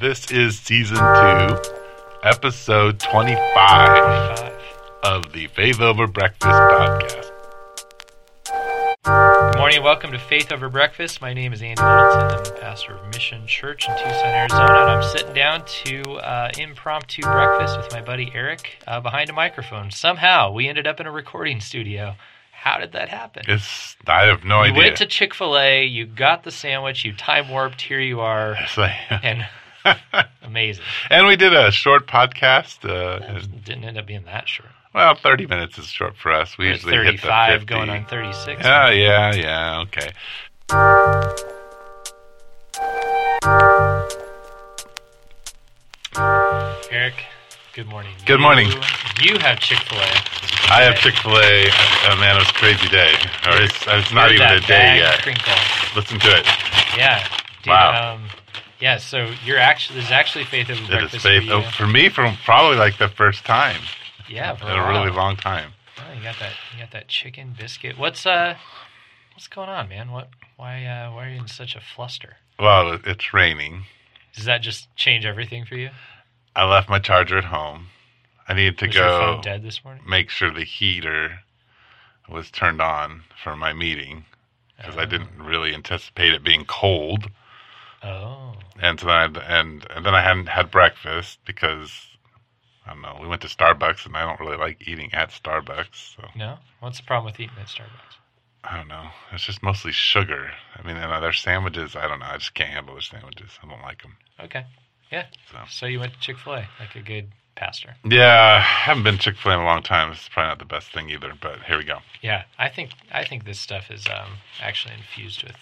This is season two, episode 25 25. of the Faith Over Breakfast podcast. Good morning welcome to Faith Over Breakfast. My name is Andy Littleton. I'm the pastor of Mission Church in Tucson, Arizona, and I'm sitting down to uh, impromptu breakfast with my buddy Eric uh, behind a microphone. Somehow we ended up in a recording studio. How did that happen? It's, I have no you idea. You went to Chick fil A, you got the sandwich, you time warped, here you are, like- and amazing. and we did a short podcast. Uh, Didn't end up being that short. well, 30 minutes is short for us. We We're usually hit the 35 50. going on 36. Yeah, yeah, yeah. Okay. Eric, good morning. Good morning. You have Chick fil A. I have Chick Fil A. Oh, man, it was a crazy day. Or it's, it's not even a day yet. Crinkle. Listen to it. Yeah. Dude, Wow. Um, yeah. So you're actually there's actually faith over breakfast faith. for you. Oh, for me, from probably like the first time yeah, for in a a really long time. Oh, you got that. You got that chicken biscuit. What's uh, what's going on, man? What? Why? Uh, why are you in such a fluster? Well, it's raining. Does that just change everything for you? I left my charger at home. I needed to Was go dead this morning? make sure the heater was turned on for my meeting because I Oh. didn't really anticipate it being cold. Oh. And so then I, and and then I hadn't had breakfast because I don't know. We went to Starbucks and I don't really like eating at Starbucks. So No. What's the problem with eating at Starbucks? I don't know. It's just mostly sugar. I mean, and their sandwiches. I don't know. I just can't handle their sandwiches. I don't like them. Okay. Yeah. So. So you went to Chick Fil A like a good pastor. Yeah, I haven't been Chick Fil A in a long time. It's probably not the best thing either. But here we go. Yeah, I think I think this stuff is um, actually infused with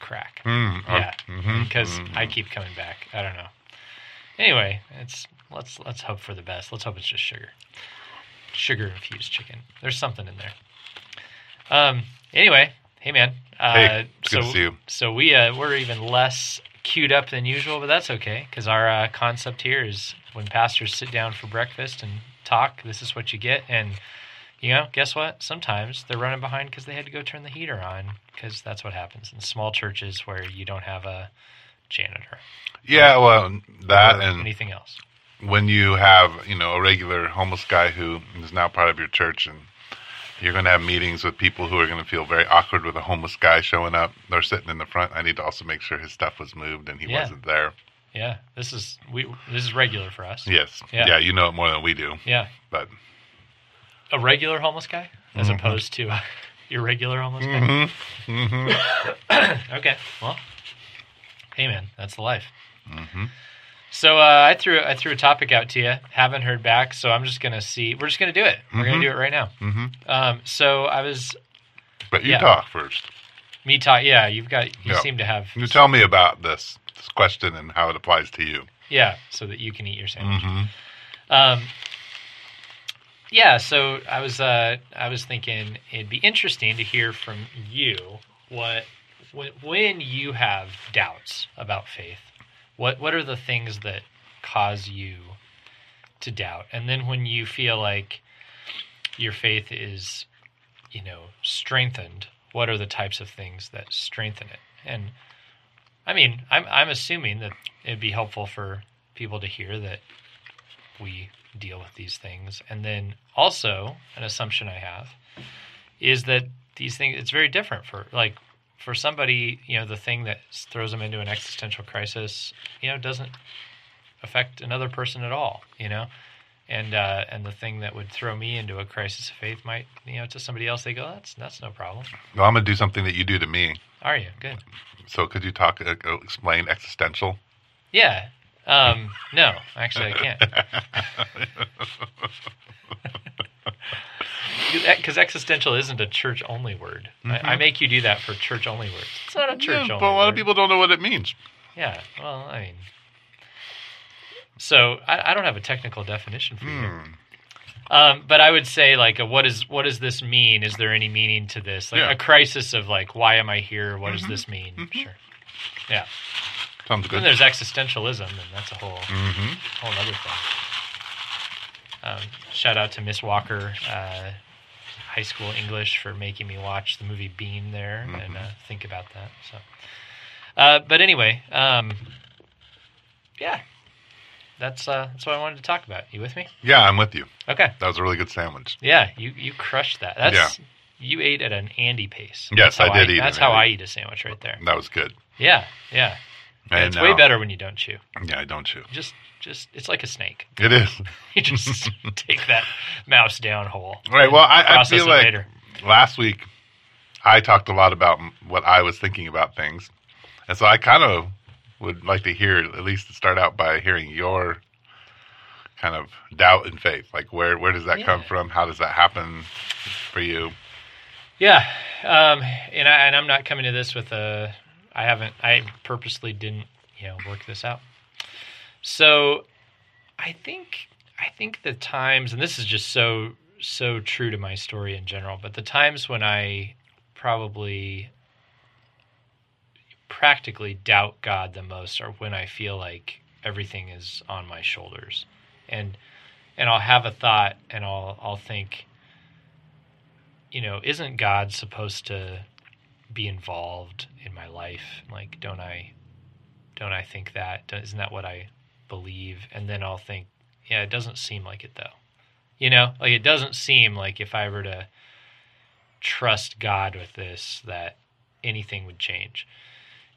crack. Mm, oh, Yeah, mhm, because mhm. I keep coming back. I don't know. Anyway, it's let's let's hope for the best. Let's hope it's just sugar, sugar infused chicken. There's something in there. Um. Anyway, hey man. Uh, Hey, good so to see you. so we uh, we're even less queued up than usual, but that's okay because our uh, concept here is when pastors sit down for breakfast and talk, this is what you get. And you know, guess what? Sometimes they're running behind because they had to go turn the heater on because that's what happens in small churches where you don't have a janitor Yeah, well, that and anything else. when you have you know a regular homeless guy who is now part of your church and you're going to have meetings with people who are going to feel very awkward with a homeless guy showing up they're sitting in the front i need to also make sure his stuff was moved and he Yeah. wasn't there Yeah, this is we this is regular for us. yes Yeah. yeah. you know it more than we do Yeah, but a regular homeless guy as Mhm. opposed to a irregular homeless guy. hmm hmm okay, well, hey man, that's the life. So uh, I threw I threw a topic out to you. Haven't heard back, so I'm just gonna see. We're just gonna do it. We're gonna Mhm. do it right now. hmm Um, so I was but you Yeah. talk first me talk. Yeah, you've got. You Yeah. seem to have. you tell me about this, this question and how it applies to you Yeah, so that you can eat your sandwich. hmm Um, yeah, so I was uh, I was thinking it'd be interesting to hear from you what when, when you have doubts about faith, what what are the things that cause you to doubt, and then when you feel like your faith is, you know, strengthened, what are the types of things that strengthen it? And I mean, I'm I'm assuming that it'd be helpful for people to hear that we deal with these things. And then also, an assumption I have is that these things, it's very different for, like, for somebody, you know, the thing that throws them into an existential crisis, you know, doesn't affect another person at all, you know? And uh, and the thing that would throw me into a crisis of faith might, you know, to somebody else they go, that's that's no problem. well i'm going to do something that you do to me Are you good? so could you talk uh, uh, explain existential Yeah. Um, no, actually, I can't. Because existential isn't a church only word. I, I make you do that for church only words. It's not a church Mm-hmm. Yeah, only. but a lot of people don't know what it means Yeah. Well, I mean, so I, I don't have a technical definition for you. Hmm. Um, but I would say like, a, what is what does this mean? Is there any meaning to this? Like Yeah. a crisis of like, why am I here? What Mhm. does this mean? Mhm. Sure. Yeah. Sounds good. Then there's existentialism, and that's a whole hmm whole other thing. Um, shout out to Miss Walker, uh, high school English, for making me watch the movie Being There and Mhm. uh, think about that. So, Uh, but anyway, um, yeah, that's uh, that's what I wanted to talk about. You with me? Yeah, I'm with you. Okay. That was a really good sandwich. Yeah, you you crushed that. That's yeah. you ate at an Andy pace. Yes, I did eat That's how I eat a sandwich right there. That was good. Yeah, yeah. And it's way better when you don't chew. Yeah, I don't chew. Just just it's like a snake. It is. You just take that mouse down whole. Right. Well, I, I feel like later. last week I talked a lot about what I was thinking about things, and so I kind of would like to hear at least start out by hearing your kind of doubt and faith. Like where where does that come from? How does that happen for you? Yeah, um, and I and I'm not coming to this with a. I haven't. I purposely didn't, you know, work this out. So, I think I think the times, and this is just so so true to my story in general, but the times when I probably practically doubt God the most are when I feel like everything is on my shoulders, and and I'll have a thought, and I'll I'll think you know, isn't God supposed to be involved in my life? Like, don't I, don't I think that? Isn't that what I believe? And then I'll think, yeah, it doesn't seem like it though. You know, like it doesn't seem like if I were to trust God with this, that anything would change.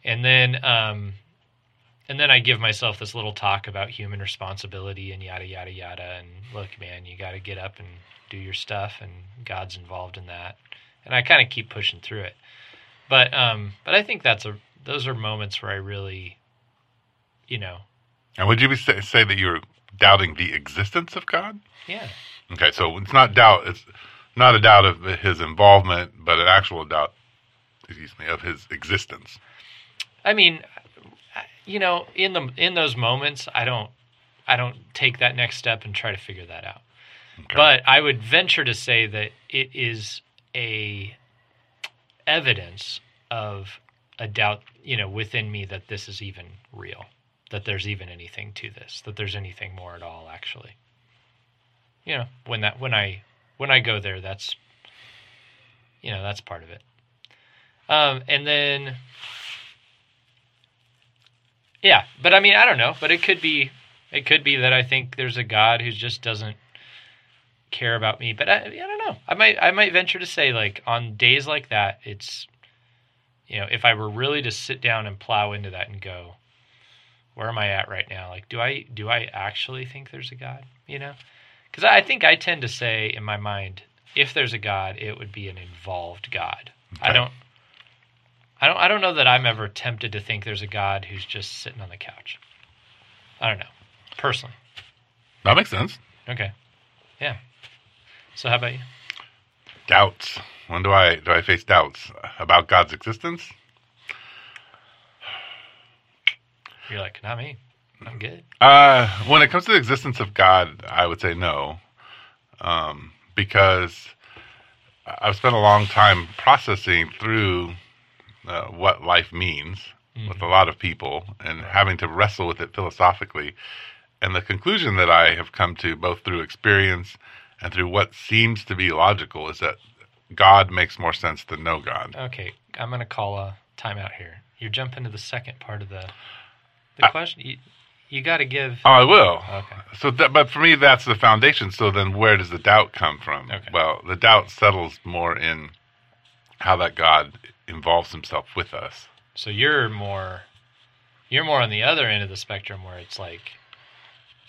And then, um, and then I give myself this little talk about human responsibility and yada yada yada. And look, man, you got to get up and do your stuff, and God's involved in that. And I kind of keep pushing through it. But um, but I think that's a those are moments where I really, you know, And would you be say, say that you're doubting the existence of God? yeah, Okay, so it's not doubt. It's not a doubt of his involvement, but an actual doubt. Excuse me, of his existence. I mean, you know, in the in those moments, I don't I don't take that next step and try to figure that out. Okay. But I would venture to say that it is a evidence of a doubt, you know, within me that this is even real, that there's even anything to this, that there's anything more at all actually. You know, when that when I when I go there, that's you know, that's part of it. Um, and then yeah, but I mean, I don't know, but it could be it could be that I think there's a God who just doesn't care about me. But I, I don't know. I might I might venture to say like on days like that, it's you know if I were really to sit down and plow into that and go, where am I at right now? Like, do I do I actually think there's a God? You know, because I think I tend to say in my mind, if there's a God, it would be an involved God. I don't. I don't. I don't know that I'm ever tempted to think there's a God who's just sitting on the couch. I don't know, personally. That makes sense. Okay. Yeah. So how about you? Doubts. When do I do I face doubts about God's existence? You're like, not me. I'm good. Uh, when it comes to the existence of God, I would say no, um, because I've spent a long time processing through uh, what life means with a lot of people and having to wrestle with it philosophically. And the conclusion that I have come to, both through experience and through what seems to be logical, is that God makes more sense than no God. Okay, I'm gonna call a timeout here. You're jumping to the second part of the the I- question. You, you got to give. Oh, I will. Okay. So, that, but for me, that's the foundation. So then, where does the doubt come from? Okay. Well, the doubt settles more in how that God involves Himself with us. So you're more, you're more on the other end of the spectrum where it's like,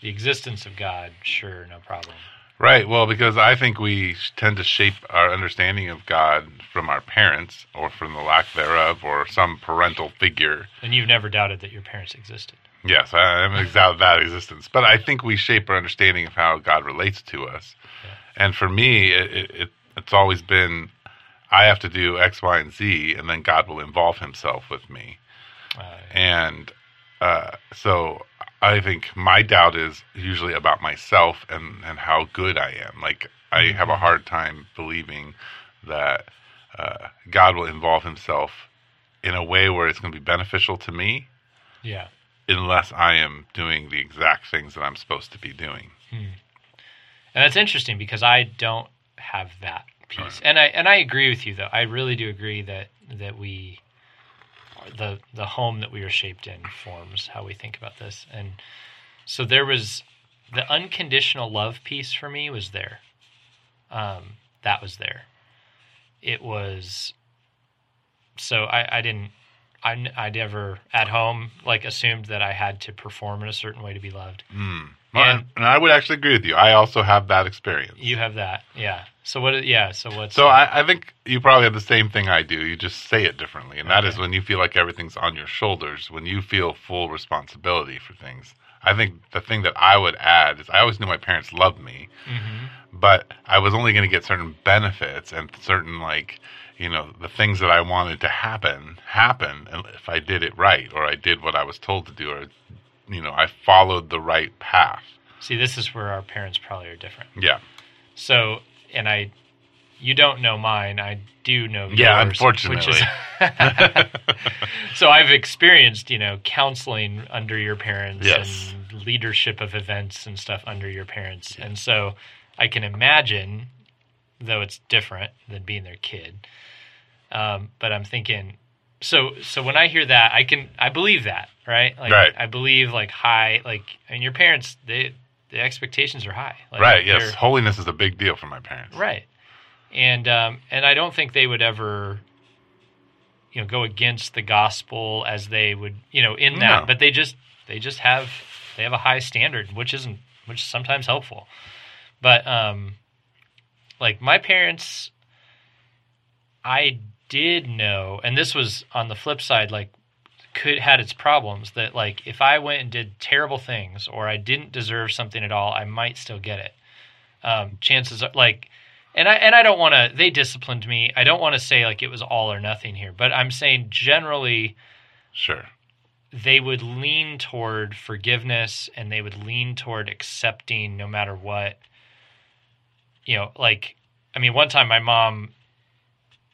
the existence of God, sure, no problem. Right. Well, because I think we tend to shape our understanding of God from our parents, or from the lack thereof, or some parental figure. And you've never doubted that your parents existed. Yes, I am exact that existence, but I think we shape our understanding of how God relates to us. And for me, it, it, it it's always been I have to do X, Y, and Z, and then God will involve Himself with me. Uh, And uh, so I think my doubt is usually about myself and, and how good I am. Like, I have a hard time believing that uh, God will involve Himself in a way where it's going to be beneficial to me yeah. unless I am doing the exact things that I'm supposed to be doing. And that's interesting because I don't have that piece. And I and I agree with you though. I really do agree that that we the the home that we are shaped in forms how we think about this and so there was the unconditional love piece for me was there um, that was there it was so I, I didn't I, I never at home like assumed that I had to perform in a certain way to be loved. Mm. Well, and, and, I would actually agree with you. I also have that experience. You have that, yeah. So what? Yeah. So what? So I, I, think you probably have the same thing I do. You just say it differently, and okay. that is when you feel like everything's on your shoulders. When you feel full responsibility for things. I think the thing that I would add is I always knew my parents loved me, mm-hmm. but I was only going to get certain benefits and certain like you know the things that I wanted to happen happen if I did it right or I did what I was told to do or you know I followed the right path. See, this is where our parents probably are different. Yeah. So, and I, you don't know mine. I do know. Yeah, yours, unfortunately. Is, so I've experienced, you know, counseling under your parents yes. and leadership of events and stuff under your parents, and so I can imagine, though it's different than being their kid um, but I'm thinking, so so when I hear that, I can I believe that, right? Like right. I believe like high, like and your parents they the expectations are high. Like, right. Yes. Holiness is a big deal for my parents. Right. And um, and I don't think they would ever, you know, go against the gospel as they would, you know, in that. No. But they just they just have they have a high standard, which isn't which is sometimes helpful. But um, like my parents, I did know, and this was on the flip side, like could had its problems that like if I went and did terrible things or I didn't deserve something at all, I might still get it. Um, chances are like, and I and I don't want to. They disciplined me. I don't want to say like it was all or nothing here, but I'm saying generally, sure, they would lean toward forgiveness and they would lean toward accepting no matter what. You know, like I mean, one time my mom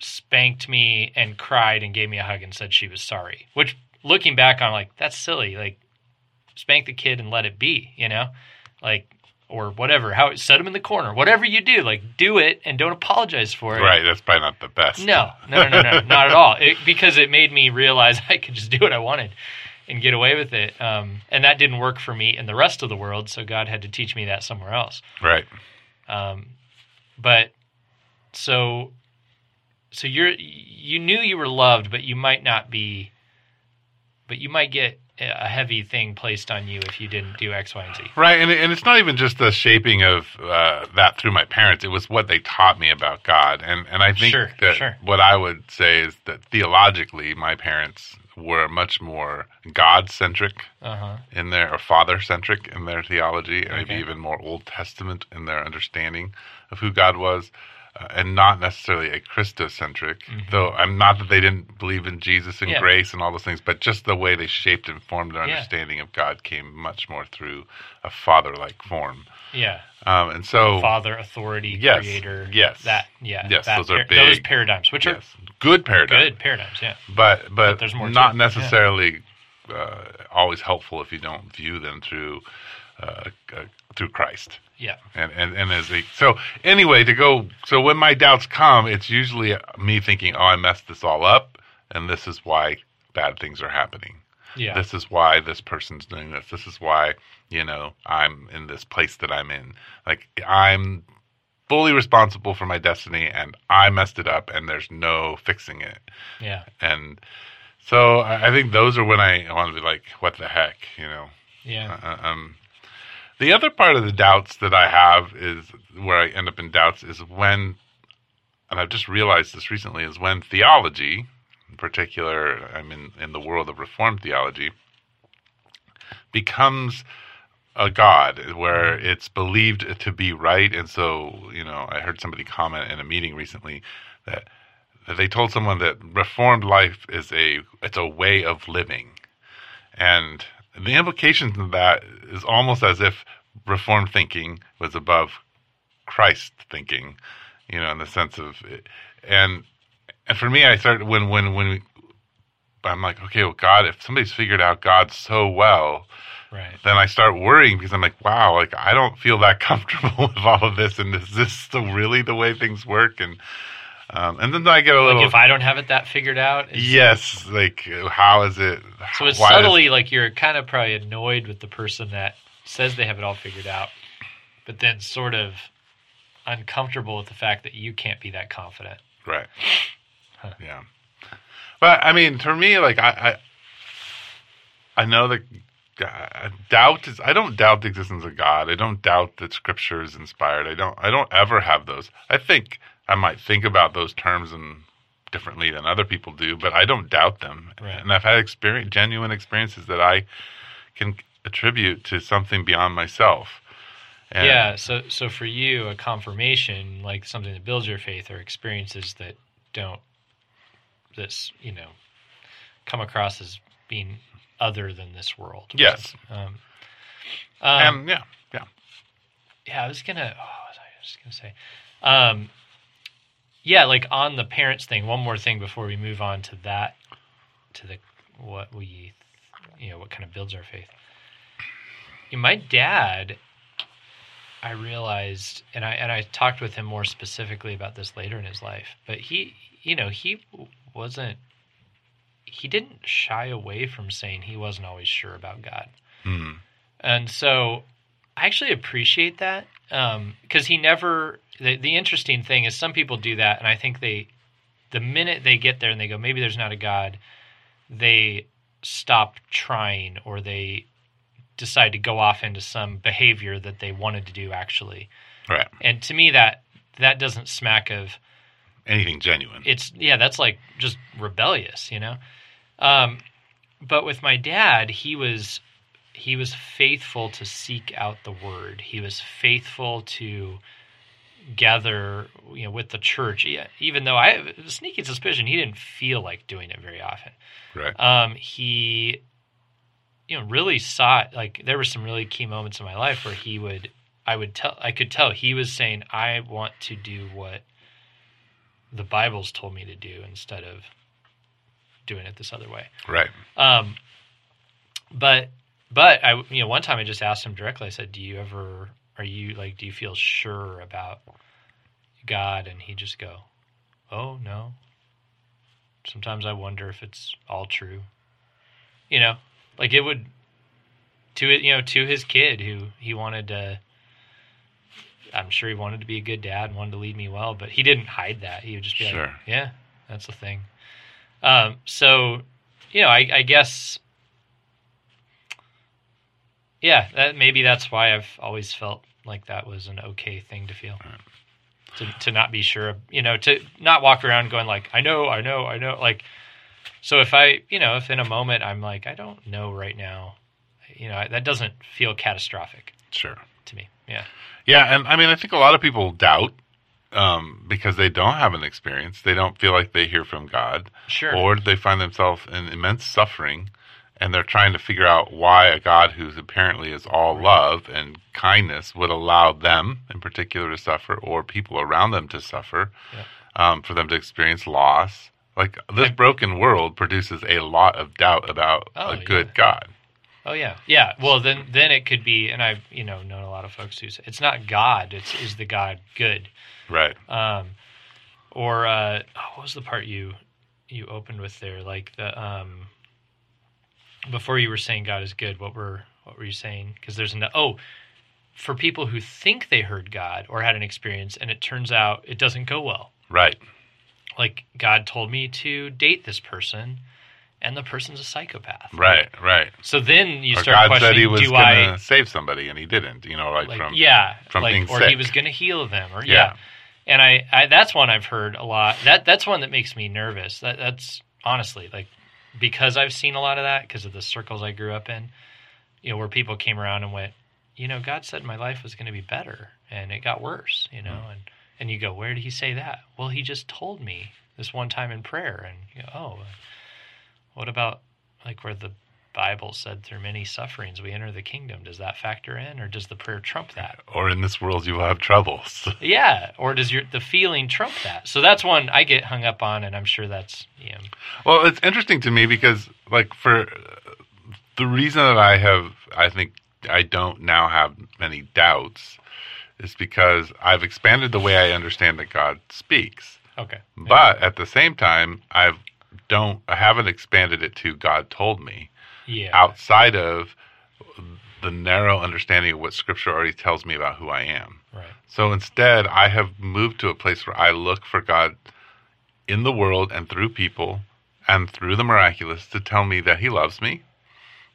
spanked me and cried and gave me a hug and said she was sorry. Which, looking back on, like that's silly. Like, spank the kid and let it be. You know, like or whatever. How set him in the corner. Whatever you do, like do it and don't apologize for it. Right. That's probably not the best. No, no, no, no, no not at all. It, because it made me realize I could just do what I wanted and get away with it. Um, and that didn't work for me in the rest of the world. So God had to teach me that somewhere else. Right. Um, but so so you're you knew you were loved, but you might not be. But you might get a heavy thing placed on you if you didn't do X, Y, and Z. Right, and and it's not even just the shaping of uh, that through my parents. It was what they taught me about God, and and I think sure, that sure. what I would say is that theologically, my parents were much more God centric uh-huh. in their or father centric in their theology, and okay. maybe even more Old Testament in their understanding of who God was uh, and not necessarily a Christocentric. Mm-hmm. Though I'm not that they didn't believe in Jesus and yeah. grace and all those things, but just the way they shaped and formed their yeah. understanding of God came much more through a father-like form. Yeah. Um, and so father, authority, yes, creator. Yes. That. Yeah. Yes. That those are par- big. Those paradigms, which yes, are good paradigms. Good paradigms. Yeah. But but, but there's more not necessarily yeah. uh, always helpful if you don't view them through uh, uh, through Christ. Yeah. And and and as a so anyway to go so when my doubts come, it's usually me thinking, oh, I messed this all up, and this is why bad things are happening. Yeah. This is why this person's doing this. This is why you know I'm in this place that I'm in. Like I'm fully responsible for my destiny, and I messed it up, and there's no fixing it. Yeah. And so I think those are when I want to be like, what the heck, you know? Yeah. Uh, um, the other part of the doubts that I have is where I end up in doubts is when, and I've just realized this recently, is when theology, in particular, I'm in, in the world of Reformed theology, becomes a god where mm-hmm. it's believed to be right. And so, you know, I heard somebody comment in a meeting recently that that they told someone that reformed life is a it's a way of living. And the implications of that is almost as if Reformed thinking was above Christ thinking, you know, in the sense of, and and for me, I started when when when we, I'm like, okay, well, God, if somebody's figured out God so well, right. then I start worrying because I'm like, wow, like I don't feel that comfortable with all of this, and is this still really the way things work? And Um, and then I get a little. Like if I don't have it that figured out. yes, like how is it? So it's subtly like you're kind of probably annoyed with the person that says they have it all figured out, but then sort of uncomfortable with the fact that you can't be that confident. Right. Huh. Yeah. But I mean, for me, like I, I, I know that God, doubt is. I don't doubt the existence of God. I don't doubt that Scripture is inspired. I don't. I don't ever have those. I think I might think about those terms and differently than other people do, but I don't doubt them. Right. And I've had experience, genuine experiences that I can attribute to something beyond myself. And yeah. So so for you, a confirmation, like something that builds your faith, or experiences that don't, that's you know, come across as being other than this world. Yes. Um, um, And yeah, yeah. yeah, I was gonna. Oh, what was just gonna say? Um, yeah, like on the parents thing. One more thing before we move on to that, to the what we, you know, what kind of builds our faith. Yeah, my dad, I realized, and I and I talked with him more specifically about this later in his life. But he, you know, he wasn't. He didn't shy away from saying he wasn't always sure about God. Hmm. And so I actually appreciate that because he never. The, the interesting thing is some people do that, and I think they, the minute they get there and they go, maybe there's not a God, they stop trying or they decide to go off into some behavior that they wanted to do actually. Right. And to me, that that doesn't smack of Anything genuine. it's yeah that's like just rebellious you know um but with my dad he was he was faithful to seek out the word he was faithful to gather you know with the church even though i have a sneaking suspicion he didn't feel like doing it very often right. um he you know really sought like there were some really key moments in my life where he would i would tell i could tell he was saying i want to do what the bible's told me to do instead of doing it this other way Right. um but but i you know one time i just asked him directly. I said do you ever are you like do you feel sure about god? And he just go oh no. Sometimes i wonder if it's all true. You know like it would to it you know to his kid who he wanted to i'm sure he wanted to be a good dad and wanted to lead me well but he didn't hide that. He would just be like yeah that's the thing. Um so you know i, I guess yeah that maybe that's why i've always felt like that was an okay thing to feel. To, to not be sure you know to not walk around going like i know i know i know like so if i you know if in a moment i'm like i don't know right now you know that doesn't feel catastrophic Sure. to me yeah. Yeah, and I mean, I think a lot of people doubt um, because they don't have an experience. They don't feel like they hear from God, sure. Or they find themselves in immense suffering, and they're trying to figure out why a God who apparently is all love and kindness would allow them, in particular, to suffer, or people around them to suffer, um, for them to experience loss. Like this broken world produces a lot of doubt about Oh, a yeah. good God. Oh yeah, yeah. Well, then then it could be, and I've you know known a lot of folks who say it's not God. It's is the God good, Right. um, or uh, oh, what was the part you you opened with there? Like the um, before you were saying God is good. What were what were you saying? Because there's an oh, for people who think they heard God or had an experience, and it turns out it doesn't go well. Right. Like God told me to date this person, and the person's a psychopath. Right. Right. So then you Or start God said questioning: he was Do going I to save somebody and he didn't. You know, like, like from yeah, from like being or he was going to heal them, or yeah. Yeah. And I, I that's one I've heard a lot. That that's one that makes me nervous. That that's honestly like because I've seen a lot of that because of the circles I grew up in. You know, where people came around and went, you know, God said my life was going to be better, and it got worse. You know, Mm-hmm. and and you go, where did He say that? Well, He just told me this one time in prayer, and you go, oh, what about like where the Bible said through many sufferings we enter the kingdom? Does that factor in, or does the prayer trump that? or in this world you will have troubles. Yeah, or does your the feeling trump that? So that's one I get hung up on, and I'm sure that's you know, well, it's interesting to me because, like, for the reason that I have, I think I don't now have many doubts is because I've expanded the way I understand that God speaks. Okay. But at the same time, I've don't I haven't expanded it to God told me yeah. outside of the narrow understanding of what Scripture already tells me about who I am. Right. So instead, I have moved to a place where I look for God in the world and through people and through the miraculous to tell me that He loves me,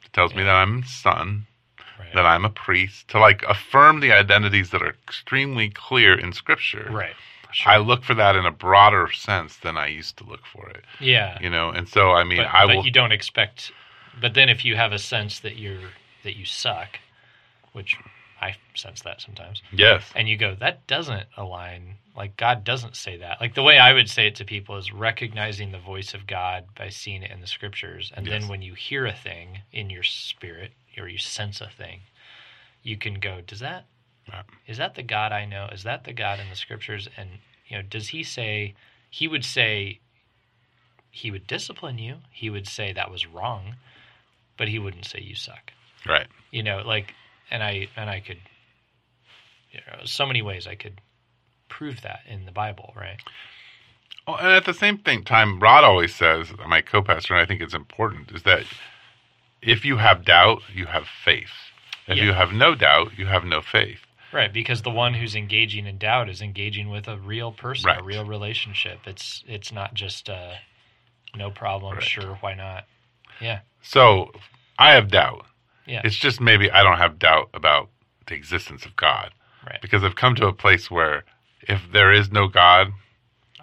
to tells me that I'm His son, Right. that I'm a priest, to like affirm the identities that are extremely clear in Scripture. right. Sure. I look for that in a broader sense than I used to look for it. yeah. You know, and so I mean, but, I but will. you don't expect. But then, if you have a sense that you're that you suck, which I sense that sometimes, yes. and you go, that doesn't align. Like God doesn't say that. Like the way I would say it to people is recognizing the voice of God by seeing it in the scriptures, and Yes. then when you hear a thing in your spirit or you sense a thing, you can go, does that is that the God I know? Is that the God in the scriptures? And you know, does he say he would say he would discipline you? He would say that was wrong, but he wouldn't say you suck. Right. You know, like and I and I could you know, so many ways I could prove that in the Bible, right? Well, and at the same thing, time, Rod always says, my co-pastor, and I think it's important, is that if you have doubt, you have faith. If Yeah. you have no doubt, you have no faith. Right, because the one who's engaging in doubt is engaging with a real person, a real relationship. It's it's not just uh no problem, Right. sure, why not? Yeah. So I have doubt. Yeah. It's just maybe I don't have doubt about the existence of God right. because I've come to a place where if there is no God,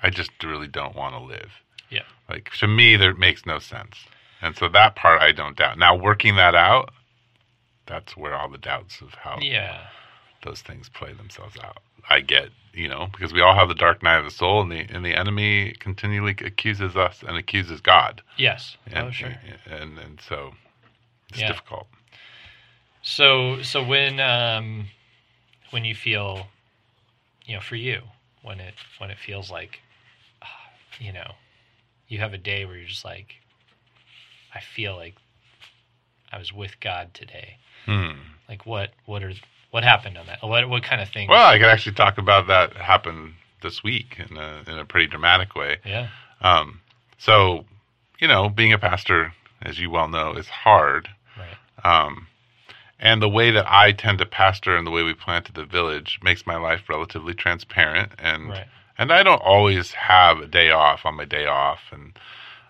I just really don't want to live. Yeah. Like to me, that makes no sense. And so that part I don't doubt. Now working that out, that's where all the doubts of how Yeah. those things play themselves out. I get, you know, because we all have the dark night of the soul, and the and the enemy continually accuses us and accuses God. Yes. And, oh, sure. And and so it's Yeah. difficult. So, so when um, when you feel, you know, for you, when it when it feels like, ah, you know, you have a day where you're just like, I feel like I was with God today. Hmm. Like, what what are what happened on that? What what kind of things? Well, I could actually talk about that happened this week in a in a pretty dramatic way. yeah. Um, so, you know, being a pastor, as you well know, is hard. Right. Um, and the way that I tend to pastor and the way we planted the village makes my life relatively transparent. And Right. and I don't always have a day off on my day off. And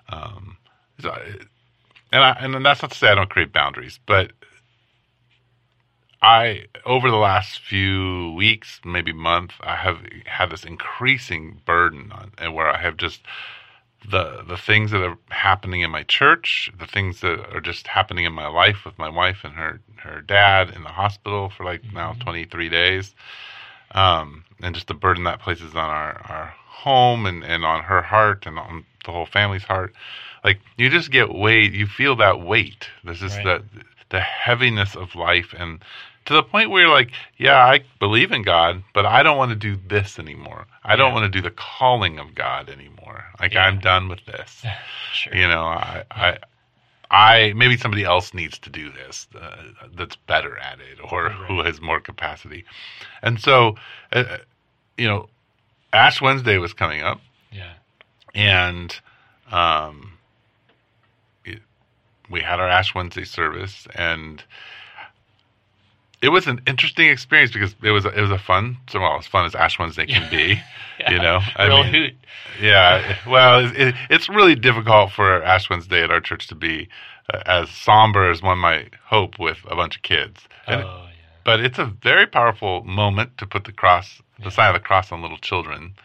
um, and I, and that's not to say I don't create boundaries, but I over the last few weeks, maybe month, I have had this increasing burden on, and where I have just the the things that are happening in my church, the things that are just happening in my life with my wife and her her dad in the hospital for like now Mhm. 23 days, um, and just the burden that places on our our home and and on her heart and on the whole family's heart. Like you just get weight, you feel that weight. This is Right. the the heaviness of life and to the point where you're like, yeah, I believe in God, but I don't want to do this anymore. I don't Yeah. want to do the calling of God anymore. Like Yeah. I'm done with this. Sure. You know, I, I, I maybe somebody else needs to do this uh, that's better at it or who has more capacity. And so, uh, you know, Ash Wednesday was coming up, Yeah. and um, it, we had our Ash Wednesday service, and it was an interesting experience because it was a, it was a fun, so well as fun as Ash Wednesday can be. You know, I Real mean- hoot. Yeah, well, it, it, it's really difficult for Ash Wednesday at our church to be uh, as somber as one might hope with a bunch of kids. And, oh yeah. But it's a very powerful moment to put the cross, the Yeah. sign of the cross on little children.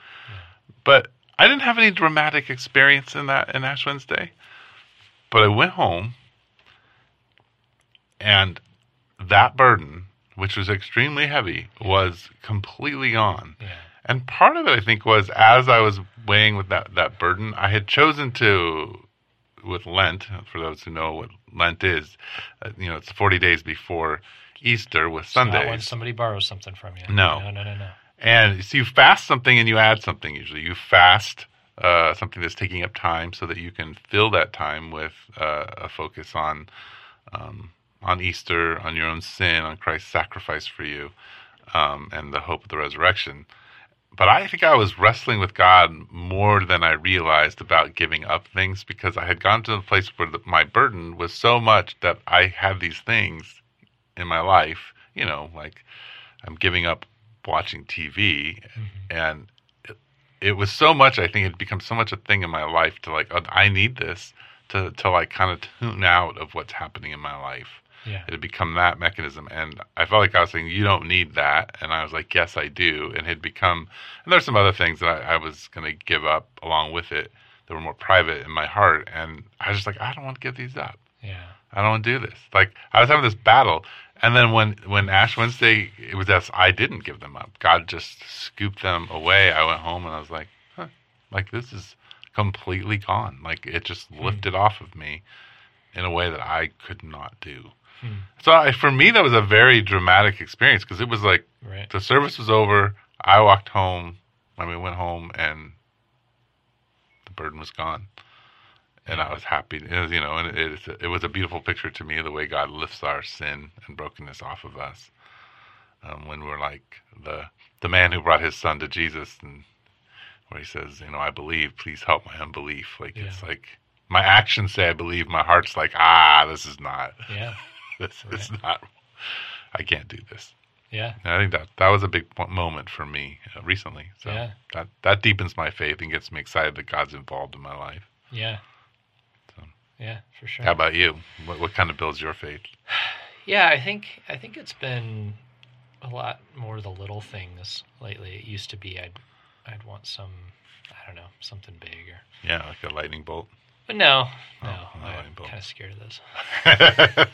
But I didn't have any dramatic experience in that in Ash Wednesday. But I went home, and that burden, which was extremely heavy, was completely gone. Yeah. And part of it, I think, was as I was weighing with that, that burden, I had chosen to, with Lent, for those who know what Lent is, uh, you know, it's 40 days before Easter with not when somebody borrows something from you. No. No. No. No. No. And so you fast something and you add something usually. You fast uh, something that's taking up time so that you can fill that time with uh, a focus on um, on Easter, on your own sin, on Christ's sacrifice for you, um, and the hope of the resurrection. but I think I was wrestling with God more than I realized about giving up things because I had gone to the place where the, my burden was so much that I had these things in my life, you know, like I'm giving up watching TV, mm-hmm. and it, it, was so much. I think it had become so much a thing in my life to like, oh, I need this to to like kind of tune out of what's happening in my life. Yeah. It had become that mechanism. And I felt like I was saying, You don't need that. And I was like, Yes, I do. And it had become, and there's some other things that I, I was going to give up along with it that were more private in my heart. And I was just like, I don't want to give these up. Yeah. I don't want to do this. Like, I was having this battle. And then when, when Ash Wednesday, it was as I didn't give them up. God just scooped them away. I went home and I was like, huh, like this is completely gone. Like it just hmm. lifted off of me in a way that I could not do. Hmm. So I, for me, that was a very dramatic experience because it was like right. the service was over. I walked home. I mean, went home and the burden was gone, and. I was happy. It was, you know, and it, it, it was a beautiful picture to me the way God lifts our sin and brokenness off of us. Um, when we're like the the man who brought his son to Jesus, and where he says, you know, I believe, please help my unbelief. Like yeah. it's like my actions say I believe, my heart's like, ah, this is not. Yeah. This right. is not. I can't do this. Yeah. And I think that that was a big moment for me uh, recently. So yeah. that that deepens my faith and gets me excited that God's involved in my life. Yeah. So. Yeah, for sure. How about you? What what kind of builds your faith? Yeah, I think I think it's been a lot more the little things lately. It used to be I'd I'd want some I don't know something big or yeah, like a lightning bolt. But no, oh, no, oh, I'm kind of scared of those.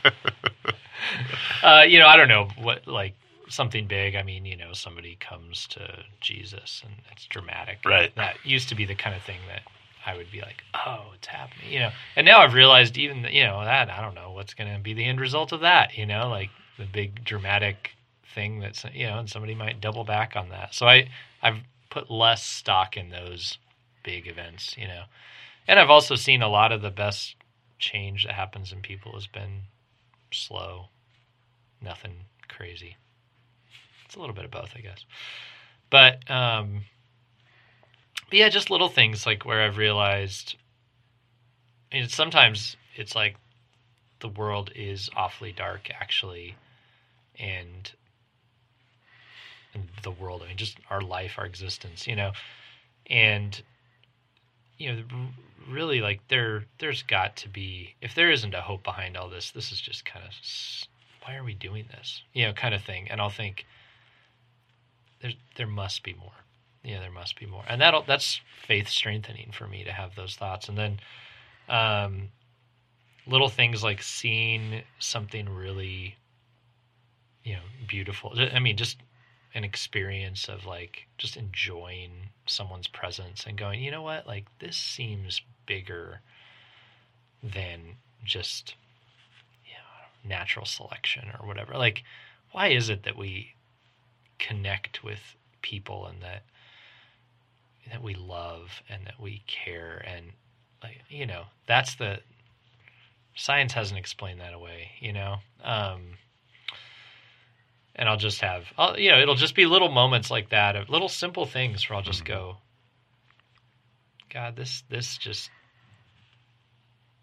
uh, you know, I don't know what like something big. I mean, you know, somebody comes to Jesus and it's dramatic. Right. That used to be the kind of thing that I would be like, oh, it's happening, you know. And now I've realized even you know that I don't know what's going to be the end result of that. You know, like the big dramatic thing that's you know, and somebody might double back on that. So I I've put less stock in those big events. You know and I've also seen a lot of the best change that happens in people has been slow, nothing crazy. It's a little bit of both, I guess. But um, but yeah, just little things like where I've realized. Mean, sometimes it's like the world is awfully dark, actually, and, and the world. I mean, just our life, our existence, you know, and you know, really like there there's got to be if there isn't a hope behind all this, this is just kind of why are we doing this? You know, kind of thing. And I'll think there there must be more. Yeah, there must be more. And that'll that's faith strengthening for me to have those thoughts. And then um little things like seeing something really you know beautiful i mean just an experience of like just enjoying someone's presence and going, you know what, like this seems bigger than just you know, natural selection or whatever. Like, why is it that we connect with people and that that we love and that we care and like you know that's the science hasn't explained that away you know um, and I'll just have, I'll, you know, it'll just be little moments like that, of little simple things where I'll just mm-hmm. go, God, this, this just,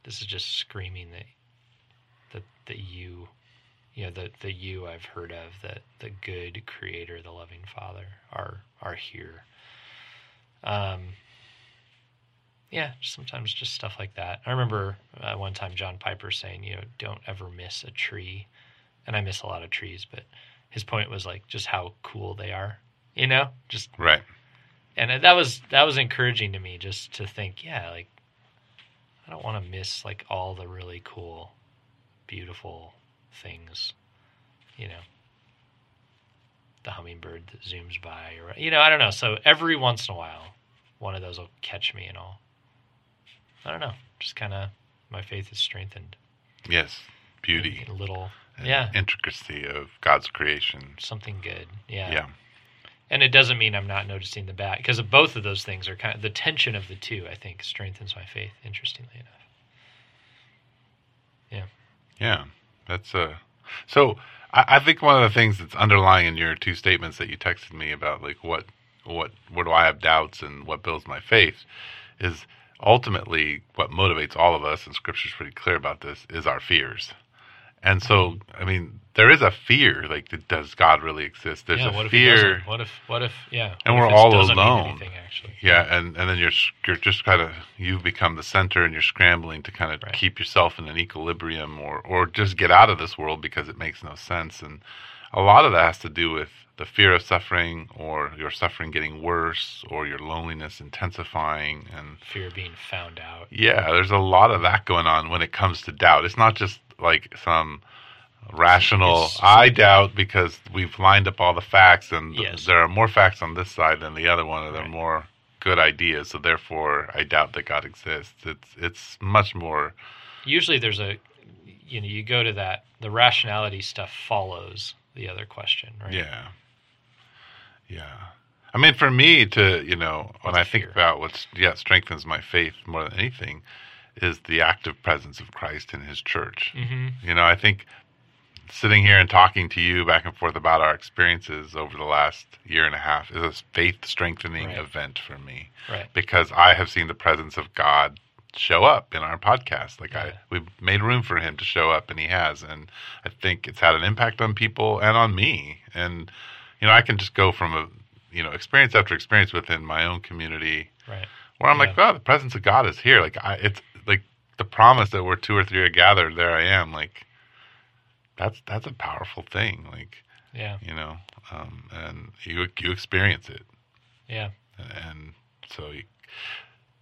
this is just screaming that, that, that you, you know, the, the you I've heard of, that the good creator, the loving father are, are here. Um, yeah, sometimes just stuff like that. I remember uh, one time John Piper saying, you know, don't ever miss a tree. And I miss a lot of trees, but his point was like just how cool they are, you know, just right. And that was that was encouraging to me just to think, yeah, like I don't want to miss like all the really cool, beautiful things, you know. The hummingbird that zooms by, or you know, I don't know. So every once in a while, one of those will catch me, and I'll, I don't know, just kind of my faith is strengthened. Yes, beauty, little yeah. intricacy of God's creation. Something good. Yeah. Yeah. And it doesn't mean I'm not noticing the bad because both of those things are kind of the tension of the two. I think strengthens my faith. Interestingly enough. Yeah. Yeah, that's uh. So I, I think one of the things that's underlying in your two statements that you texted me about, like what what where do I have doubts and what builds my faith is ultimately what motivates all of us, and Scripture's pretty clear about this, is our fears. And so, I mean, there is a fear. Like, does God really exist? There's yeah, a what if fear. What if? What if? Yeah. And we're all alone. anything, actually. Yeah, and, and then you're you're just kind of you've become the center, and you're scrambling to kind of Right. keep yourself in an equilibrium, or or just get out of this world because it makes no sense. And a lot of that has to do with the fear of suffering, or your suffering getting worse, or your loneliness intensifying, and Fear of being found out. yeah, there's a lot of that going on when it comes to doubt. It's not just like some rational It's- I doubt because we've lined up all the facts and Yes. there are more facts on this side than the other one, or there are more good ideas, so therefore I doubt that God exists. It's it's much more Usually, there's a, you know, you go to that. The rationality stuff follows the other question, right? yeah. Yeah. I mean for me to, you know, when What's I think fear? about what's yeah, strengthens my faith more than anything is the active presence of Christ in his church. Mm-hmm. You know, I think sitting here and talking to you back and forth about our experiences over the last year and a half is a faith strengthening Right. event for me Right. because I have seen the presence of God show up in our podcast. Like Yeah. I we've made room for him to show up and he has and I think it's had an impact on people and on me. And you know, I can just go from a you know, experience after experience within my own community Right. where I'm Yeah. like, wow, the presence of God is here. Like I, it's the promise that where two or three are gathered, there I am. Like that's that's a powerful thing. Like Yeah. you know, um, and you you experience it, Yeah. and so you,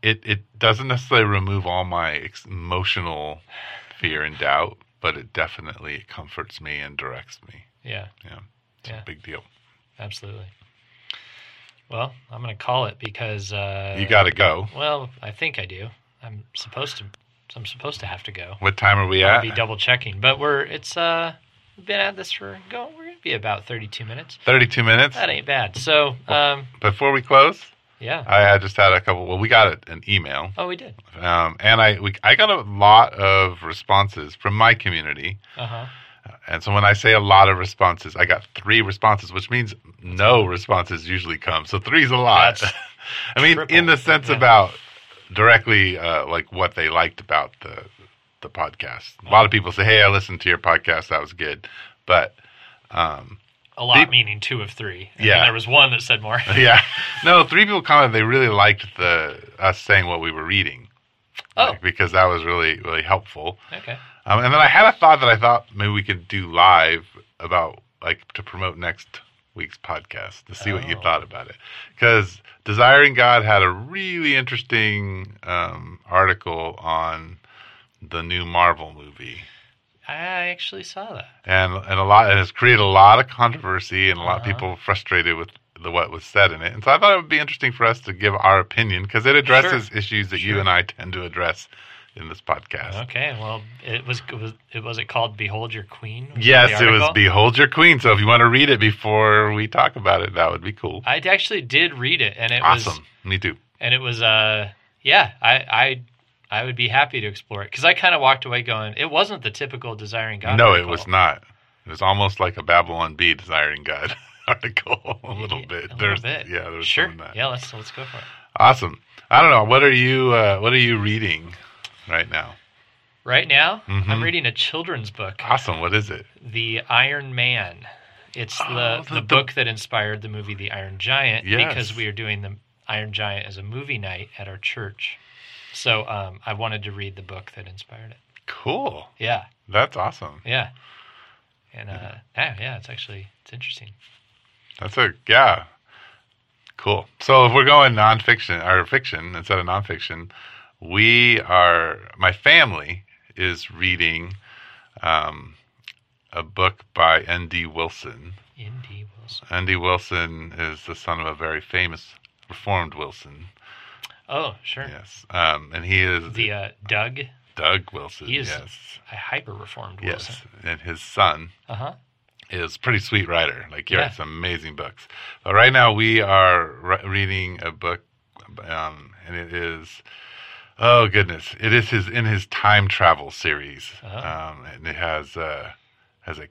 it it doesn't necessarily remove all my ex- emotional fear and doubt, but it definitely comforts me and directs me. Yeah, yeah. It's Yeah. a big deal. Absolutely. Well, I'm going to call it because uh, you got to go. Well, I think I do. I'm supposed to. I'm supposed to have to go. What time are we I'll at? be double checking, but we're it's uh we've been at this for go. We're gonna be about 32 minutes. Thirty-two minutes. That ain't bad. So um Before we close, yeah. I, I just had a couple. Well, we got an email. Oh, we did. Um, and I we, I got a lot of responses from my community. Uh huh. And so when I say a lot of responses, I got three responses, which means no responses usually come. So three's a lot. That's I mean, triple. in the sense Yeah. about directly uh, like what they liked about the the podcast. A lot of people say, "Hey, I listened to your podcast. That was good," but um, A lot meaning two of three. And Yeah. there was one that said more. yeah, no, three people commented they really liked the us saying what we were reading. Oh. Like, because that was really really helpful. Okay. Um, and then I had a thought that I thought maybe we could do live about like to promote next week's podcast to see what you Oh. thought about it. Because Desiring God had a really interesting um, article on the new Marvel movie. I actually saw that. And and a lot and it's created a lot of controversy and a lot of Uh-huh. people frustrated with the what was said in it. And so I thought it would be interesting for us to give our opinion because it addresses issues that you and I tend to address in this podcast. Okay. Well, it was it was it was it called "Behold Your Queen"? Was Yes, it was? Behold Your Queen. So if you want to read it before we talk about it, that would be cool. I actually did read it, and it was awesome. Me too. and it was uh yeah I I I would be happy to explore it because I kind of walked away going it wasn't the typical desiring God. no, it was not. It was almost like a Babylon Bee desiring God article a little Yeah, bit. a little There's bit. yeah, there's Sure. some of that. Yeah, let's let's go for it. Awesome. I don't know. What are you uh, what are you reading right now? Right now, Mhm. I'm reading a children's book, Awesome. What is it? The Iron Man. It's Oh, the, the- the book that inspired the movie The Iron Giant Yes. because we are doing the Iron Giant as a movie night at our church. So um, I wanted to read the book that inspired it. Cool. Yeah, That's awesome. yeah, and uh, yeah, yeah. It's actually it's interesting. That's a yeah. Cool. So if we're going nonfiction or fiction instead of nonfiction, we are my family is reading um, a book by N.D. Wilson. N.D. Wilson. N.D. Wilson is the son of a very famous Reformed Wilson. Oh, sure. Yes, um, and he is The uh, Doug, Doug Wilson. he is yes, a hyper reformed Wilson. yes, and his son Uh huh. is a pretty sweet writer. Like he Yeah. writes amazing books. But right now we are re- reading a book, um, and it is oh goodness, it is his in his time travel series, Oh. um, and it has uh, has a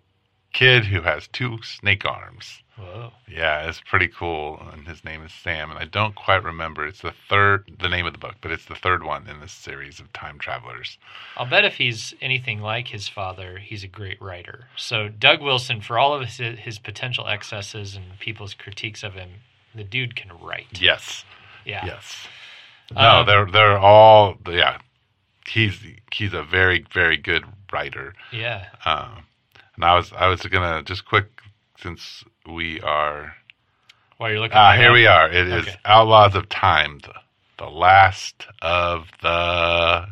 kid who has two snake arms. Whoa. Yeah, it's pretty cool. And his name is Sam, and I don't quite remember. It's the third, the name of the book, but it's the third one in this series of time travelers. I'll bet if he's anything like his father, he's a great writer. So Doug Wilson, for all of his, his potential excesses and people's critiques of him, the dude can write. Yes, Yeah. yes. No, Um, they're they're all yeah. He's he's a very very good writer. Yeah. Um, and I was I was gonna just quick since we are While you're looking. ah that here we are. It is Okay. Outlaws of Time, the, the last of the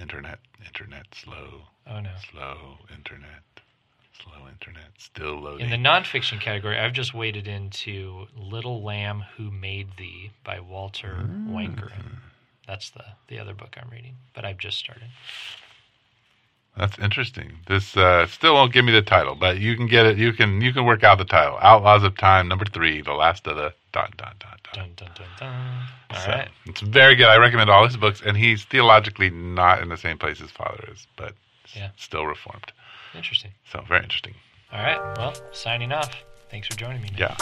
internet. Internet slow, Oh no. slow internet, slow internet, still loading. In the nonfiction category, I've just waded into Little Lamb Who Made Thee by Walter Mm. That's the, the other book I'm reading, but I've just started. That's interesting. This uh, still won't give me the title, but you can get it. You can you can work out the title. Outlaws of Time, number three, the last of the dot dot dot dot. Dun dun dun dun. All So, right. It's very good. I recommend all his books, and he's theologically not in the same place his father is, but Yeah. still reformed. Interesting. So very interesting. All right. Well, signing off. Thanks for joining me. Yeah.